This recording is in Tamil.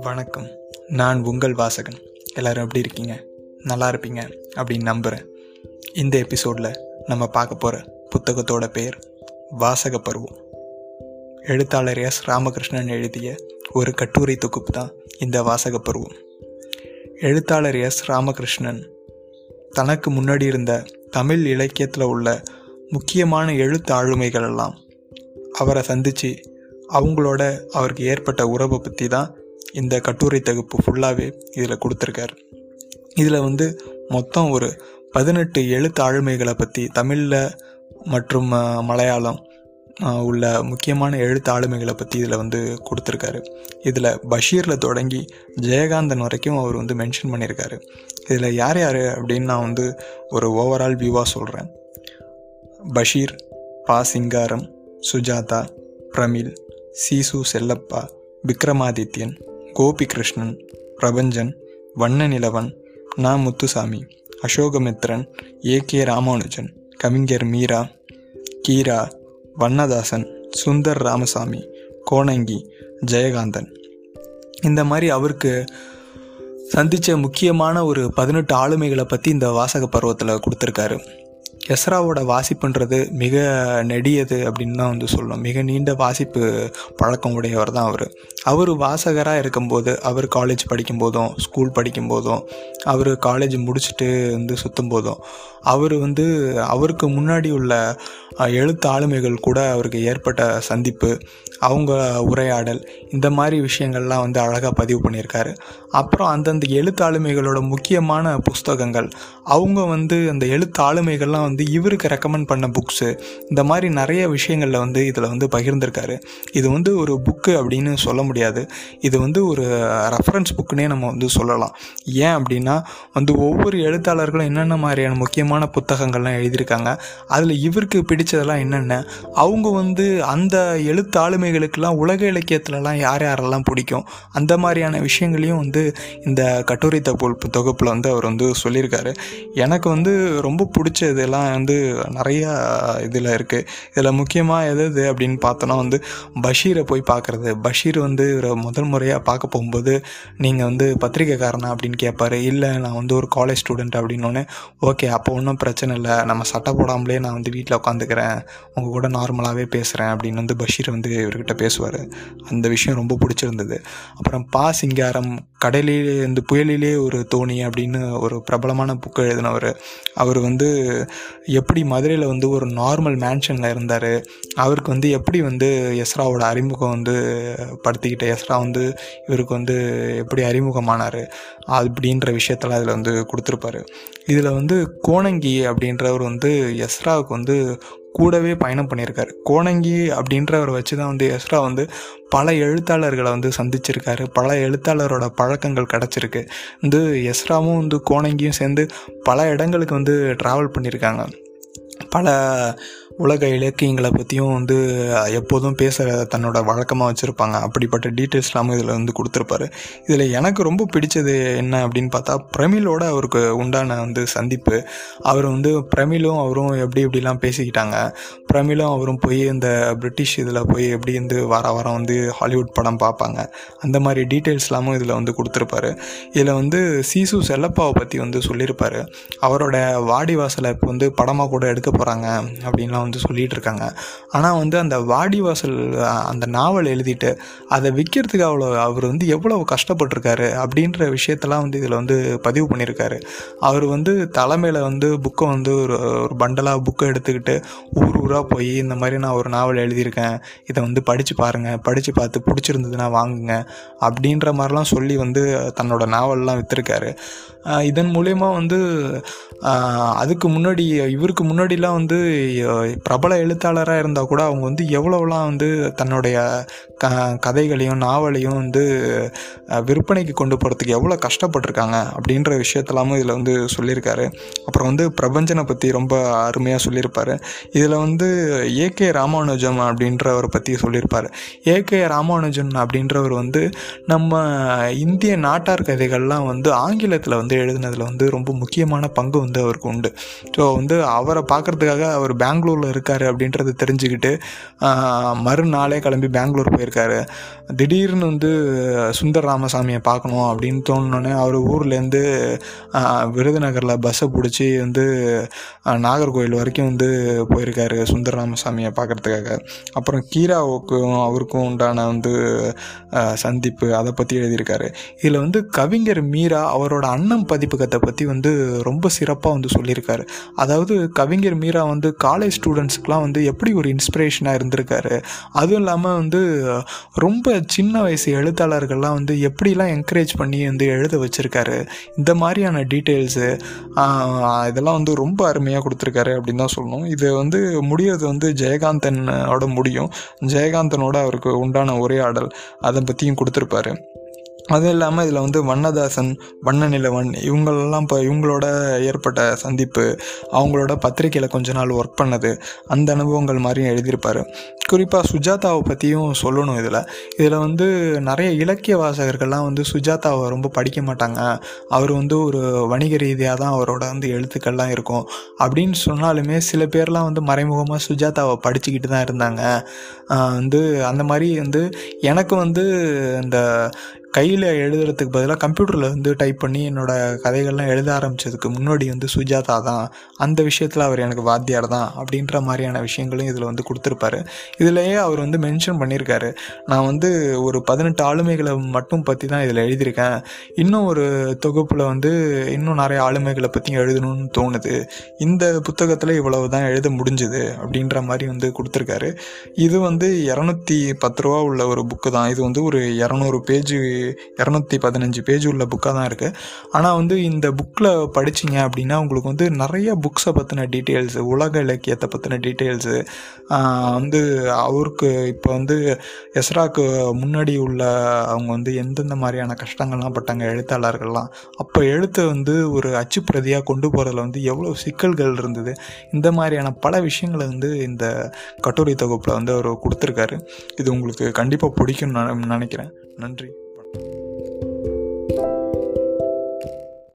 வணக்கம். நான் உங்கள் வாசகன். எல்லாரும் எப்படி இருக்கீங்க? நல்லா இருப்பீங்க அப்படின்னு நம்புகிறேன் இந்த எபிசோடில் நம்ம பார்க்க போகிற புத்தகத்தோட பெயர் வாசக பருவம். எழுத்தாளர் எஸ் ராமகிருஷ்ணன் எழுதிய ஒரு கட்டுரை தொகுப்பு தான் இந்த வாசக பருவம். எழுத்தாளர் எஸ் ராமகிருஷ்ணன் தனக்கு முன்னாடி இருந்த தமிழ் இலக்கியத்தில் உள்ள முக்கியமான எழுத்து ஆளுமைகள் எல்லாம் அவரை சந்தித்து அவங்களோட அவருக்கு ஏற்பட்ட உறவை பற்றி தான் இந்த கட்டுரை தொகுப்பு ஃபுல்லாகவே இதில் கொடுத்துருக்காரு. இதில் வந்து மொத்தம் ஒரு பதினெட்டு எழுத்து ஆளுமைகளை பற்றி தமிழில் மற்றும் மலையாளம் உள்ள முக்கியமான எழுத்து ஆளுமைகளை பற்றி இதில் வந்து கொடுத்துருக்காரு. இதில் பஷீரில் தொடங்கி ஜெயகாந்தன் வரைக்கும் அவர் வந்து மென்ஷன் பண்ணியிருக்காரு இதில் யார் யார் அப்படின்னு நான் வந்து ஒரு ஓவரால் வியூவாக சொல்கிறேன் பஷீர் பா சிங்காரம் சுஜாதா பிரமிழ் சீசு செல்லப்பா விக்ரமாதித்யன் கோபி கிருஷ்ணன் பிரபஞ்சன் வண்ண நிலவன் நா முத்துசாமி அசோகமித்ரன் ஏ கே ராமானுஜன் கவிஞர் மீரா கீரா வண்ணதாசன் சுந்தர் ராமசாமி கோணங்கி ஜெயகாந்தன். இந்த மாதிரி அவருக்கு சந்தித்த முக்கியமான ஒரு பதினெட்டு ஆளுமைகளை பற்றி இந்த வாசக பருவத்தில் கொடுத்துருக்காரு. எஸ்ராவோட வாசிப்புன்றது மிக நெடியது அப்படின்னு தான் வந்து சொல்லணும் மிக நீண்ட வாசிப்பு பழக்கம் உடையவர் தான் அவர். அவர் வாசகராக இருக்கும்போது அவர் காலேஜ் படிக்கும்போதும் ஸ்கூல் படிக்கும்போதும் அவர் காலேஜ் முடிச்சுட்டு வந்து சுற்றும் போதும் அவர் வந்து அவருக்கு முன்னாடி உள்ள எழுத்து ஆளுமைகள் கூட அவருக்கு ஏற்பட்ட சந்திப்பு அவங்க உரையாடல் இந்த மாதிரி விஷயங்கள்லாம் வந்து அழகாக பதிவு பண்ணியிருக்காரு. அப்புறம் அந்தந்த எழுத்து ஆளுமைகளோட முக்கியமான புஸ்தகங்கள் அவங்க வந்து அந்த எழுத்து ஆளுமைகள்லாம் வந்து இவருக்கு ரெக்கமெண்ட் பண்ண புக்ஸு இந்த மாதிரி நிறைய விஷயங்களில் வந்து இதில் வந்து பகிர்ந்திருக்காரு. இது வந்து ஒரு புக்கு அப்படின்னு சொல்ல முடியாது. இது வந்து ஒரு ரெஃபரன்ஸ் புக்குன்னே நம்ம வந்து சொல்லலாம். ஏன் அப்படின்னா வந்து ஒவ்வொரு எழுத்தாளர்களும் என்னென்ன மாதிரியான முக்கியமான புத்தகங்கள்லாம் எழுதியிருக்காங்க. அதில் இவருக்கு பிடிச்சதெல்லாம் என்னென்ன? அவங்க வந்து அந்த எழுத்து ஆளுமைகளுக்கெல்லாம் உலக இலக்கியத்துலலாம் யார் யாரெல்லாம் பிடிக்கும்? அந்த மாதிரியான விஷயங்களையும் வந்து இந்த கட்டுரை தொகுப்பு தொகுப்பில் வந்து அவர் வந்து சொல்லியிருக்காரு. எனக்கு வந்து ரொம்ப பிடிச்ச இதெல்லாம் வந்து நிறையா இதில் இருக்குது இதில் முக்கியமாக எது எது அப்படின்னு பார்த்தோன்னா வந்து பஷீரை போய் பார்க்குறது. பஷீர் வந்து இவரை முதல் முறையாக பார்க்க போகும்போது நீங்கள் வந்து பத்திரிக்கைக்காரனா அப்படின்னு கேட்பாரு இல்லை நான் வந்து ஒரு காலேஜ் ஸ்டூடெண்ட் அப்படின்னோடனே ஓகே அப்போ ஒன்றும் பிரச்சனை இல்லை. நம்ம சட்டை போடாமலே நான் வந்து வீட்டில் உட்காந்துக்கிறேன் உங்கள் கூட நார்மலாகவே பேசுகிறேன் அப்படின்னு வந்து பஷீர் வந்து இவர்கிட்ட பேசுவார். அந்த விஷயம் ரொம்ப பிடிச்சிருந்தது. அப்புறம் பா சிங்காரம் கடலிலே இந்த புயலிலே ஒரு தோணி அப்படின்னு ஒரு பிரபலமான புக்கு எழுதினவர். அவர் வந்து எப்படி மதுரையில் வந்து ஒரு நார்மல் மேன்ஷனில் இருந்தார். அவருக்கு வந்து எப்படி வந்து எஸ்ராவோட அறிமுகம் வந்து படுத்திக்கிட்ட எஸ்ரா வந்து இவருக்கு வந்து எப்படி அறிமுகமானார் அப்படின்ற விஷயத்தெல்லாம் அதில் வந்து கொடுத்துருப்பாரு. இதில் வந்து கோணங்கி அப்படின்றவர் வந்து எஸ்ராவுக்கு வந்து கூடவே பயணம் பண்ணியிருக்காரு. கோணங்கி அப்படின்றவரை வச்சு தான் வந்து எஸ்ரா வந்து பல எழுத்தாளர்களை வந்து சந்திச்சிருக்காரு. பல எழுத்தாளரோட பழக்கங்கள் கிடச்சிருக்கு. வந்து எஸ்ராவும் வந்து கோணங்கியும் சேர்ந்து பல இடங்களுக்கு வந்து ட்ராவல் பண்ணியிருக்காங்க. பல உலக இலக்கியங்களை பற்றியும் வந்து எப்போதும் பேசுகிற தன்னோட வழக்கமாக வச்சுருப்பாங்க. அப்படிப்பட்ட டீட்டெயில்ஸ்லாமும் இதில் வந்து கொடுத்துருப்பாரு. இதில் எனக்கு ரொம்ப பிடிச்சது என்ன அப்படின்னு பார்த்தா பிரமிழோட அவருக்கு உண்டான வந்து சந்திப்பு. அவர் வந்து பிரமிழும் அவரும் எப்படி எப்படிலாம் பேசிக்கிட்டாங்க. பிரமிழும் அவரும் போய் இந்த பிரிட்டிஷ் இதில் போய் எப்படி வந்து வார வாரம் வந்து ஹாலிவுட் படம் பார்ப்பாங்க. அந்த மாதிரி டீட்டெயில்ஸ்லாமும் இதில் வந்து கொடுத்துருப்பாரு. இதில் வந்து சீசு செல்லப்பாவை பற்றி வந்து சொல்லியிருப்பார். அவரோட வாடி வாசலை இப்போ வந்து படமாக கூட எடுக்க போகிறாங்க அப்படின்லாம் வந்து சொல்லிகிட்டு இருக்காங்க ஆனால் வந்து அந்த வாடிவாசல் அந்த நாவல் எழுதிட்டு அதை விற்கிறதுக்கு அவ்வளோ அவர் வந்து எவ்வளோ கஷ்டப்பட்டிருக்காரு அப்படின்ற விஷயத்தெல்லாம் வந்து இதில் வந்து பதிவு பண்ணியிருக்காரு. அவர் வந்து தலைமையில் வந்து புக்கை வந்து ஒரு ஒரு பண்டலாக புக்கை எடுத்துக்கிட்டு ஊர் ஊராக போய் இந்த மாதிரி நான் ஒரு நாவல் எழுதியிருக்கேன் இதை வந்து படித்து பாருங்கள் படித்து பார்த்து பிடிச்சிருந்ததுன்னா வாங்குங்க அப்படின்ற மாதிரிலாம் சொல்லி வந்து தன்னோட நாவல்லாம் விற்றுருக்காரு இதன் மூலயமா வந்து அதுக்கு முன்னாடி இவருக்கு முன்னாடிலாம் வந்து பிரபல எழுத்தாளராக இருந்தால் கூட அவங்க வந்து எவ்வளோலாம் வந்து தன்னுடைய க கதைகளையும் நாவலையும் வந்து விற்பனைக்கு கொண்டு போகிறதுக்கு எவ்வளோ கஷ்டப்பட்டிருக்காங்க அப்படின்ற விஷயத்தெல்லாமும் இதில் வந்து சொல்லியிருக்காரு. அப்புறம் வந்து பிரபஞ்சனை பற்றி ரொம்ப அருமையாக சொல்லியிருப்பார். இதில் வந்து ஏகே ராமானுஜம் அப்படின்றவரை பற்றி சொல்லியிருப்பார். ஏகே ராமானுஜன் அப்படின்றவர் வந்து நம்ம இந்திய நாட்டார் கதைகள்லாம் வந்து ஆங்கிலத்தில் வந்து எழுதுனதில் வந்து ரொம்ப முக்கியமான பங்கு வந்து வந்து அவருக்கு உண்டு. ஸோ வந்து அவரை பார்க்கறதுக்காக அவர் பெங்களூரில் இருக்கார் அப்படின்றத தெரிஞ்சுக்கிட்டு மறுநாளே கிளம்பி பெங்களூர் போயிருக்காரு. திடீர்னு வந்து சுந்தர ராமசாமியை பார்க்கணும் அப்படின்னு தோணுனோடனே அவர் ஊர்லேருந்து விருதுநகரில் பஸ்ஸை பிடிச்சி வந்து நாகர்கோவில் வரைக்கும் வந்து போயிருக்காரு சுந்தர ராமசாமியை பார்க்கறதுக்காக. அப்புறம் கீராவுக்கும் அவருக்கும் உண்டான வந்து சந்திப்பு அதை பற்றி எழுதியிருக்காரு. இதில் வந்து கவிஞர் மீரா அவரோட அண்ணன் பதிப்பகத்தை பற்றி வந்து ரொம்ப சிறப்பாக வந்து சொல்லியிருக்காரு. அதாவது கவிஞர் மீரா வந்து காலேஜ் ஸ்டூடெண்ட்ஸுக்கெலாம் வந்து எப்படி ஒரு இன்ஸ்பிரேஷனாக இருந்திருக்காரு. அதுவும் இல்லாமல் வந்து ரொம்ப சின்ன வயசு எழுத்தாளர்கள்லாம் வந்து எப்படிலாம் என்கரேஜ் பண்ணி வந்து எழுத வச்சுருக்காரு. இந்த மாதிரியான டீட்டெயில்ஸு இதெல்லாம் வந்து ரொம்ப அருமையாக கொடுத்துருக்காரு அப்படின்னு தான் சொல்லணும். இது வந்து முடியறது வந்து ஜெயகாந்தனோட முடியும். ஜெயகாந்தனோட அவருக்கு உண்டான உரையாடல் அதை பற்றியும் கொடுத்துருப்பாரு. அதுவும் இல்லாமல் இதில் வந்து வண்ணதாசன் வண்ணநிலவன் இவங்களெல்லாம் இப்போ இவங்களோட ஏற்பட்ட சந்திப்பு அவங்களோட பத்திரிக்கையில் கொஞ்ச நாள் ஒர்க் பண்ணது அந்த அனுபவங்கள் மாதிரியும் எழுதியிருப்பார். குறிப்பாக சுஜாதாவை பற்றியும் சொல்லணும் இதில். இதில் வந்து நிறைய இலக்கிய வாசகர்கள்லாம் வந்து சுஜாதாவை ரொம்ப படிக்க மாட்டாங்க. அவர் வந்து ஒரு வணிக ரீதியாக தான் அவரோட வந்து எழுத்துக்கள்லாம் இருக்கும். அப்படின்னு சொன்னாலுமே சில பேர்லாம் வந்து மறைமுகமாக சுஜாதாவை படிச்சுக்கிட்டு தான் இருந்தாங்க. வந்து அந்த மாதிரி வந்து எனக்கு வந்து இந்த கையில் எழுதுறதுக்கு பதிலாக கம்ப்யூட்டரில் வந்து டைப் பண்ணி என்னோடய கதைகள்லாம் எழுத ஆரம்பித்ததுக்கு முன்னாடி வந்து சுஜாதா தான். அந்த விஷயத்தில் அவர் எனக்கு வாத்தியார் தான் அப்படின்ற மாதிரியான விஷயங்களும் இதில் வந்து கொடுத்துருப்பாரு. இதுலேயே அவர் வந்து மென்ஷன் பண்ணியிருக்காரு. நான் வந்து ஒரு பதினெட்டு ஆளுமைகளை மட்டும் பற்றி தான் இதில் எழுதியிருக்கேன். இன்னும் ஒரு தொகுப்பில் வந்து இன்னும் நிறைய ஆளுமைகளை பற்றியும் எழுதணும்னு தோணுது. இந்த புத்தகத்தில் இவ்வளவு தான் எழுத முடிஞ்சுது அப்படின்ற மாதிரி வந்து கொடுத்துருக்காரு. இது வந்து இரநூத்தி பத்து ரூபா உள்ள ஒரு புக்கு தான். இது வந்து ஒரு இரநூறு பேஜு இரநூத்தி பதினஞ்சு பேஜ் உள்ள புக்காக தான் இருக்குது ஆனால் வந்து இந்த புக்கில் படிச்சீங்க அப்படின்னா உங்களுக்கு வந்து நிறைய புக்ஸை பற்றின டீட்டெயில்ஸு உலக இலக்கியத்தை பற்றின டீட்டெயில்ஸு வந்து அவருக்கு இப்போ வந்து எஸ்ராக்கு முன்னாடி உள்ள அவங்க வந்து எந்தெந்த மாதிரியான கஷ்டங்கள்லாம் பட்டாங்க எழுத்தாளர்கள்லாம். அப்போ எழுத்தை வந்து ஒரு அச்சுப்பிரதியாக கொண்டு போகிறதுல வந்து எவ்வளோ சிக்கல்கள் இருந்தது. இந்த மாதிரியான பல விஷயங்களை வந்து இந்த கட்டுரை தொகுப்பில் வந்து அவர் கொடுத்துருக்காரு. இது உங்களுக்கு கண்டிப்பாக பிடிக்கும்னு நினைக்கிறேன். நன்றி. you